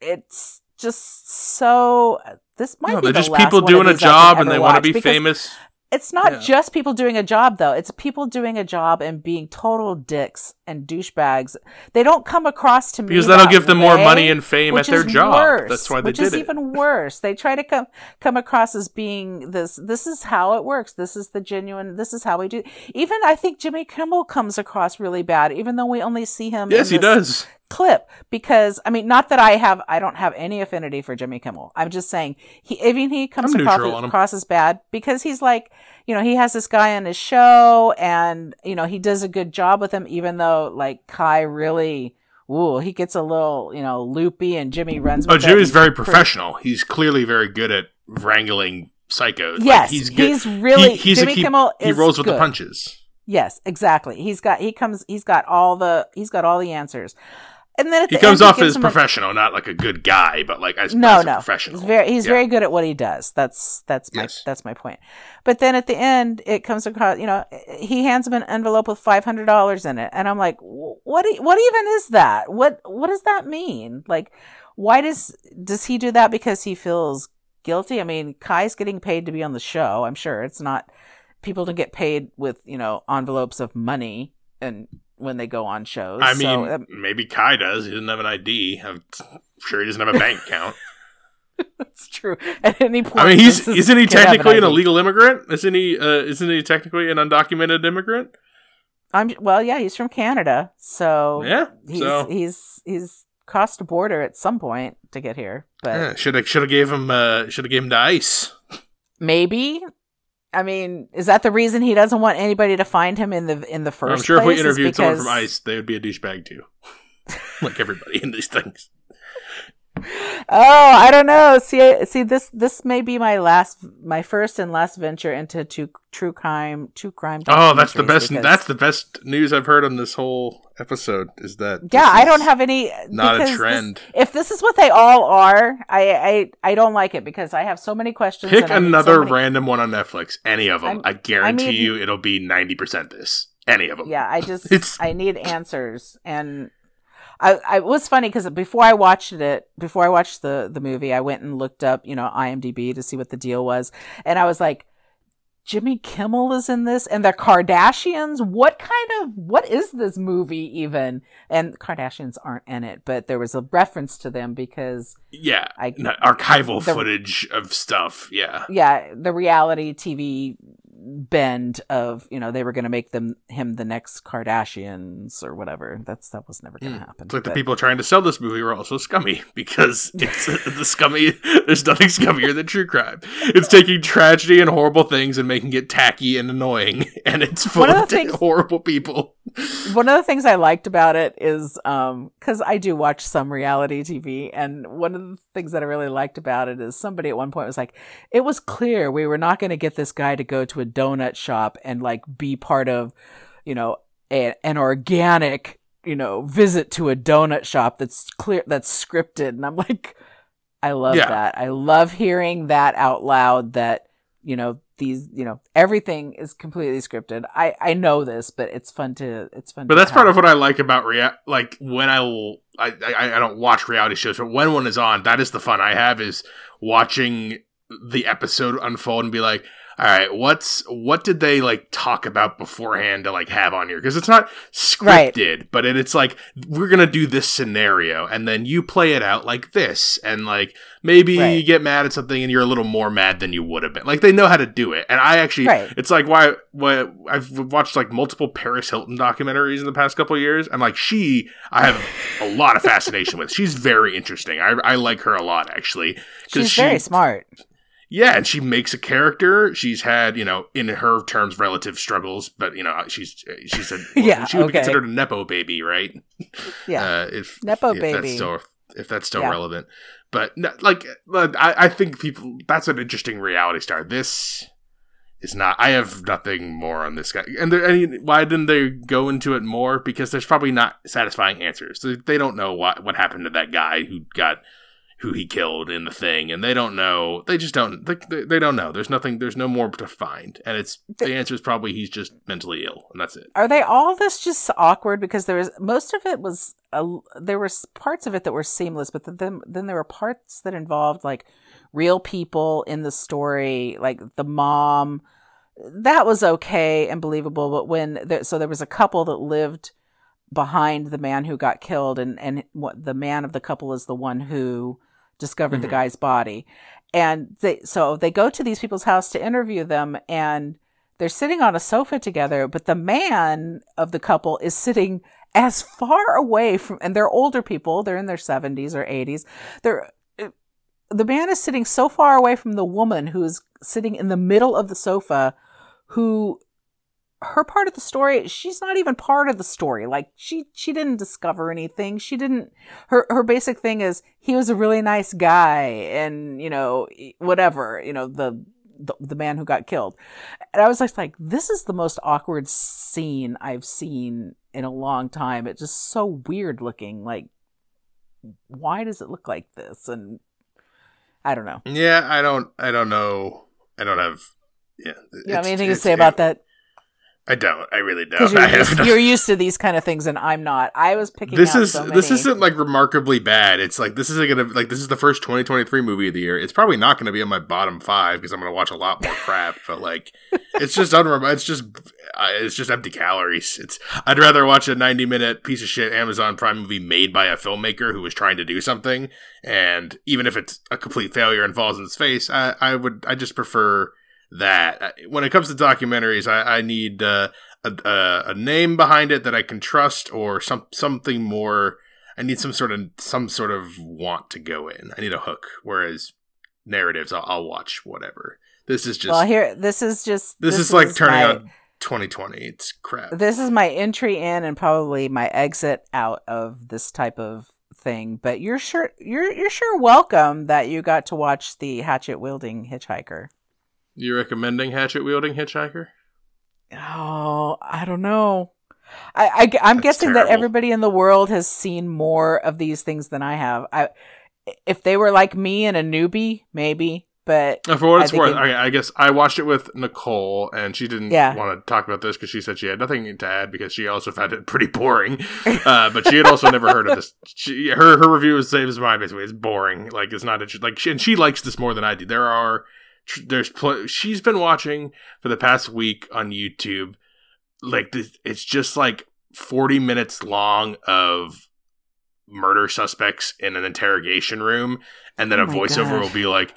[SPEAKER 1] it's just so. This might
[SPEAKER 2] no,
[SPEAKER 1] be
[SPEAKER 2] they're
[SPEAKER 1] the
[SPEAKER 2] just people doing a
[SPEAKER 1] these I can
[SPEAKER 2] job and they want to be famous.
[SPEAKER 1] It's not
[SPEAKER 2] Yeah.
[SPEAKER 1] just people doing a job though. It's people doing a job and being total dicks and douchebags. They don't come across to me
[SPEAKER 2] Because that'll
[SPEAKER 1] that
[SPEAKER 2] give them more money and fame at their job.
[SPEAKER 1] worse,
[SPEAKER 2] That's why they
[SPEAKER 1] which
[SPEAKER 2] did
[SPEAKER 1] is
[SPEAKER 2] it.
[SPEAKER 1] even worse. They try to come come across as being this. This is how it works. This is the genuine. This is how we do. Even I think Jimmy Kimmel comes across really bad, even though we only see him.
[SPEAKER 2] yes, he does.
[SPEAKER 1] Clip because I mean, not that I have, I don't have any affinity for Jimmy Kimmel. I'm just saying he, I mean, he comes across,
[SPEAKER 2] neutral on him.
[SPEAKER 1] across as bad because he's like, you know, he has this guy on his show and, you know, he does a good job with him, even though like Kai really, ooh, he gets a little, you know, loopy and Jimmy runs
[SPEAKER 2] Oh. Jimmy's very
[SPEAKER 1] pretty-
[SPEAKER 2] professional. He's clearly very good at wrangling psychos. Like,
[SPEAKER 1] Yes,
[SPEAKER 2] he's good.
[SPEAKER 1] he's really-
[SPEAKER 2] He, he's
[SPEAKER 1] Jimmy
[SPEAKER 2] a, he,
[SPEAKER 1] Kimmel
[SPEAKER 2] he rolls with the punches.
[SPEAKER 1] Yes, exactly. He's got, he comes, he's got all the, he's got all the answers. And then
[SPEAKER 2] He
[SPEAKER 1] the
[SPEAKER 2] comes
[SPEAKER 1] end,
[SPEAKER 2] off
[SPEAKER 1] gives
[SPEAKER 2] as
[SPEAKER 1] him a-
[SPEAKER 2] professional, not like a good guy, but like as,
[SPEAKER 1] no,
[SPEAKER 2] as
[SPEAKER 1] no.
[SPEAKER 2] professional.
[SPEAKER 1] He's very he's
[SPEAKER 2] Yeah.
[SPEAKER 1] very good at what he does. That's that's my
[SPEAKER 2] Yes.
[SPEAKER 1] that's my point. But then at the end, it comes across. You know, he hands him an envelope with five hundred dollars in it, and I'm like, what? What even is that? What What does that mean? Like, why does does he do that because he feels guilty? I mean, Kai's getting paid to be on the show. I'm sure it's not people don't get paid with you know envelopes of money and when they go on shows.
[SPEAKER 2] I mean,
[SPEAKER 1] So, um,
[SPEAKER 2] maybe Kai does. He doesn't have an ID. I'm sure he doesn't have a bank account.
[SPEAKER 1] That's true. At any point,
[SPEAKER 2] I mean, he's isn't he technically an
[SPEAKER 1] ID?
[SPEAKER 2] illegal immigrant? Isn't he? Uh, isn't he technically an undocumented immigrant?
[SPEAKER 1] I'm well, yeah, he's from Canada, so
[SPEAKER 2] Yeah.
[SPEAKER 1] he's
[SPEAKER 2] so
[SPEAKER 1] he's he's crossed a border at some point to get here, but
[SPEAKER 2] should have should have gave him uh, should have gave him to ICE.
[SPEAKER 1] maybe. I mean, is that the reason he doesn't want anybody to find him in the in the 1st
[SPEAKER 2] I'm sure if we interviewed someone from ICE, they would be a douchebag too, like everybody in these things.
[SPEAKER 1] Oh, I don't know. See, see, this this may be my last, my first and last venture into true true crime, true crime.
[SPEAKER 2] Oh, that's the best.
[SPEAKER 1] because-
[SPEAKER 2] That's the best news I've heard on this whole episode. Is that
[SPEAKER 1] yeah.
[SPEAKER 2] this
[SPEAKER 1] I don't have any.
[SPEAKER 2] not a
[SPEAKER 1] this-
[SPEAKER 2] trend.
[SPEAKER 1] if this is what they all are, I I I don't like it because I have so many questions.
[SPEAKER 2] Pick
[SPEAKER 1] and I need so
[SPEAKER 2] another
[SPEAKER 1] many-
[SPEAKER 2] random one on Netflix. Any of them.
[SPEAKER 1] I'm-
[SPEAKER 2] I guarantee
[SPEAKER 1] I mean-
[SPEAKER 2] you, it'll be ninety percent this. Any of them.
[SPEAKER 1] yeah i just
[SPEAKER 2] It's-
[SPEAKER 1] i need answers and i i it was funny because before i watched it before i watched the the movie i went and looked up you know imdb to see what the deal was and i was like jimmy kimmel is in this and the kardashians what kind of what is this movie even and kardashians aren't in it but there was a reference to them because
[SPEAKER 2] Yeah.
[SPEAKER 1] I-
[SPEAKER 2] archival
[SPEAKER 1] the-
[SPEAKER 2] footage of stuff. Yeah.
[SPEAKER 1] yeah the reality tv bend of you know they were going to make them him the next kardashians or whatever that's that was never going to happen
[SPEAKER 2] Hmm. It's like the people trying to sell this movie were also scummy because it's the scummy. There's nothing scummier than true crime. It's taking tragedy and horrible things and making it tacky and annoying, and it's full
[SPEAKER 1] of
[SPEAKER 2] of
[SPEAKER 1] things-
[SPEAKER 2] horrible people.
[SPEAKER 1] One of the things I liked about it is um because I do watch some reality TV, and one of the things that I really liked about it is somebody at one point was like, "It was clear we were not going to get this guy to go to a donut shop and like be part of, you know, a, an organic." You know, visit to a donut shop that's clear, that's scripted. And I'm like, I love
[SPEAKER 2] Yeah.
[SPEAKER 1] that. I love hearing that out loud that, you know, these, you know, everything is completely scripted. I, I know this, but it's fun to, it's fun.
[SPEAKER 2] But that's part of what I like about rea- like when I will I, I I don't watch reality shows, but when one is on, that is the fun I have is watching the episode unfold and be like, all right, what's what did they like talk about beforehand to like have on here? Because it's not
[SPEAKER 1] Right.
[SPEAKER 2] scripted, but it, it's like we're gonna do this scenario, and then you play it out like this, and like maybe
[SPEAKER 1] Right.
[SPEAKER 2] you get mad at something and you're a little more mad than you would have been. Like they know how to do it, and I actually,
[SPEAKER 1] Right.
[SPEAKER 2] it's like why why I've watched like multiple Paris Hilton documentaries in the past couple of years. I'm like she, I have a lot of fascination with. She's very interesting. I I like her a lot actually.
[SPEAKER 1] She's
[SPEAKER 2] she-
[SPEAKER 1] very smart.
[SPEAKER 2] Yeah, and she makes a character. She's had, you know, in her terms, relative struggles, but you know, she's she's a
[SPEAKER 1] Yeah,
[SPEAKER 2] she would
[SPEAKER 1] okay.
[SPEAKER 2] be considered a nepo baby, right?
[SPEAKER 1] Yeah.
[SPEAKER 2] uh, if
[SPEAKER 1] Nepo
[SPEAKER 2] if
[SPEAKER 1] baby.
[SPEAKER 2] That's still, if that's still
[SPEAKER 1] Yeah.
[SPEAKER 2] relevant, but no, like, I, I think people that's an interesting reality star. This is not. I have nothing more on this guy. And there, I mean, why didn't they go into it more? Because there's probably not satisfying answers. They, they don't know what what happened to that guy who got who he killed in the thing, and they don't know. They just don't. They, they, don't know. There's nothing. There's no more to find, and it's the answer is probably he's just mentally ill, and that's it.
[SPEAKER 1] Are they all this just awkward? Because there was most of it was a, there were parts of it that were seamless, but then then there were parts that involved like real people in the story, like the mom. That was okay and believable, but when there, so there was a couple that lived behind the man who got killed, and and what the man of the couple is the one who discovered the
[SPEAKER 2] Mhm.
[SPEAKER 1] guy's body, and they so they go to these people's house to interview them, and they're sitting on a sofa together, but the man of the couple is sitting as far away from, and they're older people, they're in their 70s or 80s. They're, the man is sitting so far away from the woman who is sitting in the middle of the sofa, who her part of the story she's not even part of the story like she she didn't discover anything she didn't her her basic thing is he was a really nice guy and you know whatever you know the the, the man who got killed and i was just like this is the most awkward scene i've seen in a long time it's just so weird looking like why does it look like this and i don't know
[SPEAKER 2] Yeah, I don't. I don't know. I don't have. Yeah.
[SPEAKER 1] you have
[SPEAKER 2] it's-
[SPEAKER 1] anything to say about that
[SPEAKER 2] I don't. I really don't.
[SPEAKER 1] you're,
[SPEAKER 2] have
[SPEAKER 1] used- you're used to these kind of things and i'm not i was picking
[SPEAKER 2] this is
[SPEAKER 1] so
[SPEAKER 2] this isn't like remarkably bad. It's like this isn't gonna like this is the first 2023 movie of the year. It's probably not gonna be on my bottom five because I'm gonna watch a lot more crap. But like, it's just unrem- It's just uh, it's just empty calories. It's I'd rather watch a 90 minute piece of shit Amazon Prime movie made by a filmmaker who was trying to do something, and even if it's a complete failure and falls in its face, I, I would I just prefer that. Uh, When it comes to documentaries, I, I need uh, a, a, name behind it that I can trust, or some something more. I need some sort of some sort of want to go in. I need a hook. Whereas narratives, I'll, I'll watch whatever. This is just
[SPEAKER 1] well here this is just
[SPEAKER 2] this, is like turning
[SPEAKER 1] my-
[SPEAKER 2] on 2020. It's crap.
[SPEAKER 1] this is my entry in and probably my exit out of this type of thing but you're sure you're you're sure welcome that you got to watch the hatchet wielding hitchhiker
[SPEAKER 2] you recommending hatchet wielding hitchhiker?
[SPEAKER 1] oh i don't know i, I am guessing that everybody in the world has seen more of these things than i have i if they were like me and a newbie maybe but
[SPEAKER 2] Uh, For what
[SPEAKER 1] I
[SPEAKER 2] it's worth,
[SPEAKER 1] it-
[SPEAKER 2] I, I guess I watched it with Nicole, and she didn't
[SPEAKER 1] Yeah.
[SPEAKER 2] want to talk about this because she said she had nothing to add because she also found it pretty boring. Uh, but she had also never heard of this. She, her her review is the same as mine. Basically, it's boring. Like it's not interesting. Like she, and she likes this more than I do. There are there's pl- she's been watching for the past week on YouTube. Like this, it's just like forty minutes long of murder suspects in an interrogation room, and then
[SPEAKER 1] Oh
[SPEAKER 2] a voiceover
[SPEAKER 1] gosh.
[SPEAKER 2] will be like.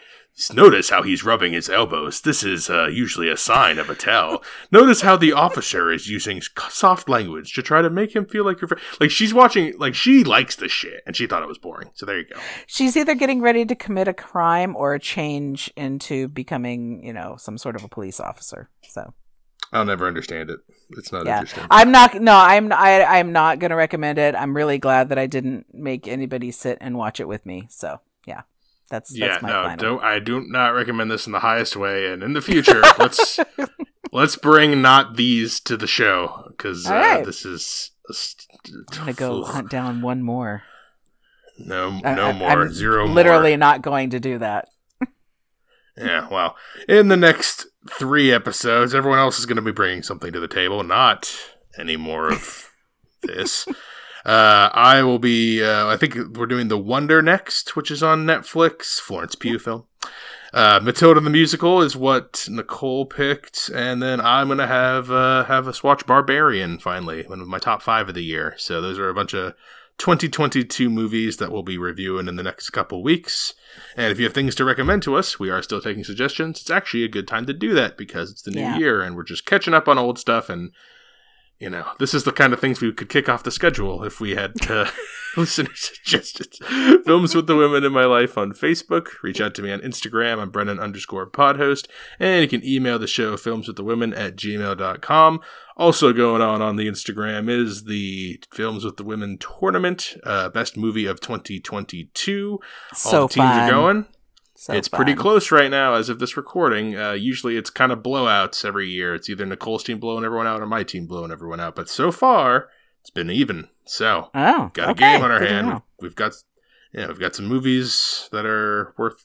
[SPEAKER 2] Notice how he's rubbing his elbows. This is uh, usually a sign of a tell. Notice how the officer is using soft language to try to make him feel like you're fr- like she's watching. Like she likes the shit, and she thought it was boring. So there you go.
[SPEAKER 1] she's either getting ready to commit a crime or a change into becoming you know some sort of a police officer so
[SPEAKER 2] I'll never understand it. It's not
[SPEAKER 1] yeah
[SPEAKER 2] interesting.
[SPEAKER 1] i'm not no i'm I, i'm not gonna recommend it i'm really glad that i didn't make anybody sit and watch it with me so yeah that's
[SPEAKER 2] yeah,
[SPEAKER 1] my
[SPEAKER 2] no,
[SPEAKER 1] final.
[SPEAKER 2] don't. I do not recommend this in the highest way. And in the future, let's let's bring not these to the show because uh,
[SPEAKER 1] right.
[SPEAKER 2] this is. st-
[SPEAKER 1] i'm gonna go hunt down one more
[SPEAKER 2] No, no
[SPEAKER 1] I-
[SPEAKER 2] more.
[SPEAKER 1] I'm
[SPEAKER 2] Zero. more.
[SPEAKER 1] literally not going to do that
[SPEAKER 2] Yeah, well, in the next three episodes, everyone else is going to be bringing something to the table, not any more of this. Uh, I will be, uh, I think we're doing The Wonder next, which is on Netflix, Florence Pugh film. Uh, Matilda the musical is what Nicole picked, and then I'm gonna have uh, have us watch Barbarian finally, one of my top five of the year. So those are a bunch of 2022 movies that we'll be reviewing in the next couple weeks. And if you have things to recommend to us, we are still taking suggestions. It's actually a good time to do that because it's the new
[SPEAKER 1] Yeah.
[SPEAKER 2] year and we're just catching up on old stuff. And, you know, this is the kind of things we could kick off the schedule if we had uh, listener suggestions. Films with the Women in My Life on Facebook. Reach out to me on Instagram. I'm Brennan underscore podhost. And you can email the show films with the women at gmail.com. Also going on on the Instagram is the Films with the Women tournament, uh, best movie of 2022.
[SPEAKER 1] so
[SPEAKER 2] All the teams
[SPEAKER 1] fun.
[SPEAKER 2] are going. It's pretty close right now as of this recording. Uh, usually it's kind of blowouts every year. It's either Nicole's team blowing everyone out or my team blowing everyone out. But so far, it's been even. So
[SPEAKER 1] oh
[SPEAKER 2] got a
[SPEAKER 1] okay.
[SPEAKER 2] game on our
[SPEAKER 1] Good
[SPEAKER 2] hand. We've, we've got yeah, we've got some movies that are worth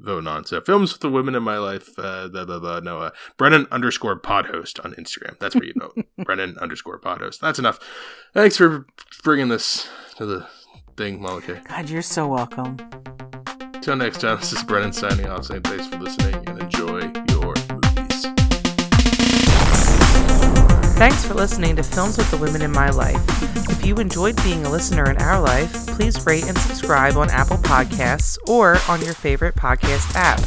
[SPEAKER 2] voting on. So films with the women in my life. Uh, blah, blah, blah, no, uh, Brennan underscore podhost on Instagram. That's where you vote. Brennan underscore podhost. That's enough. Thanks for bringing this to the thing, Monica.
[SPEAKER 1] god you're so welcome
[SPEAKER 2] Till next time, this is Brennan signing off saying thanks for listening and enjoy your movies.
[SPEAKER 3] Thanks for listening to Films with the Women in My Life. If you enjoyed being a listener in our life, please rate and subscribe on Apple Podcasts or on your favorite podcast app.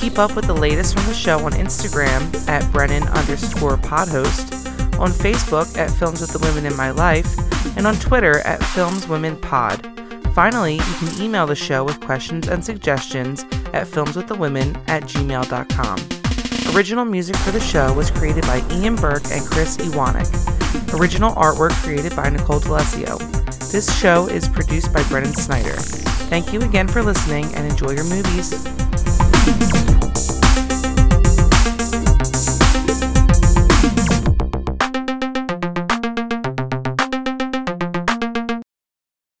[SPEAKER 3] Keep up with the latest from the show on Instagram at Brennan underscore podhost, on Facebook at Films with the Women in My Life, and on Twitter at FilmsWomenPod. Finally, you can email the show with questions and suggestions at filmswiththewomen at gmail.com. Original music for the show was created by Ian Burke and Chris Iwanek. Original artwork created by Nicole D'Alessio. This show is produced by Brennan Snyder. Thank you again for listening and enjoy your movies.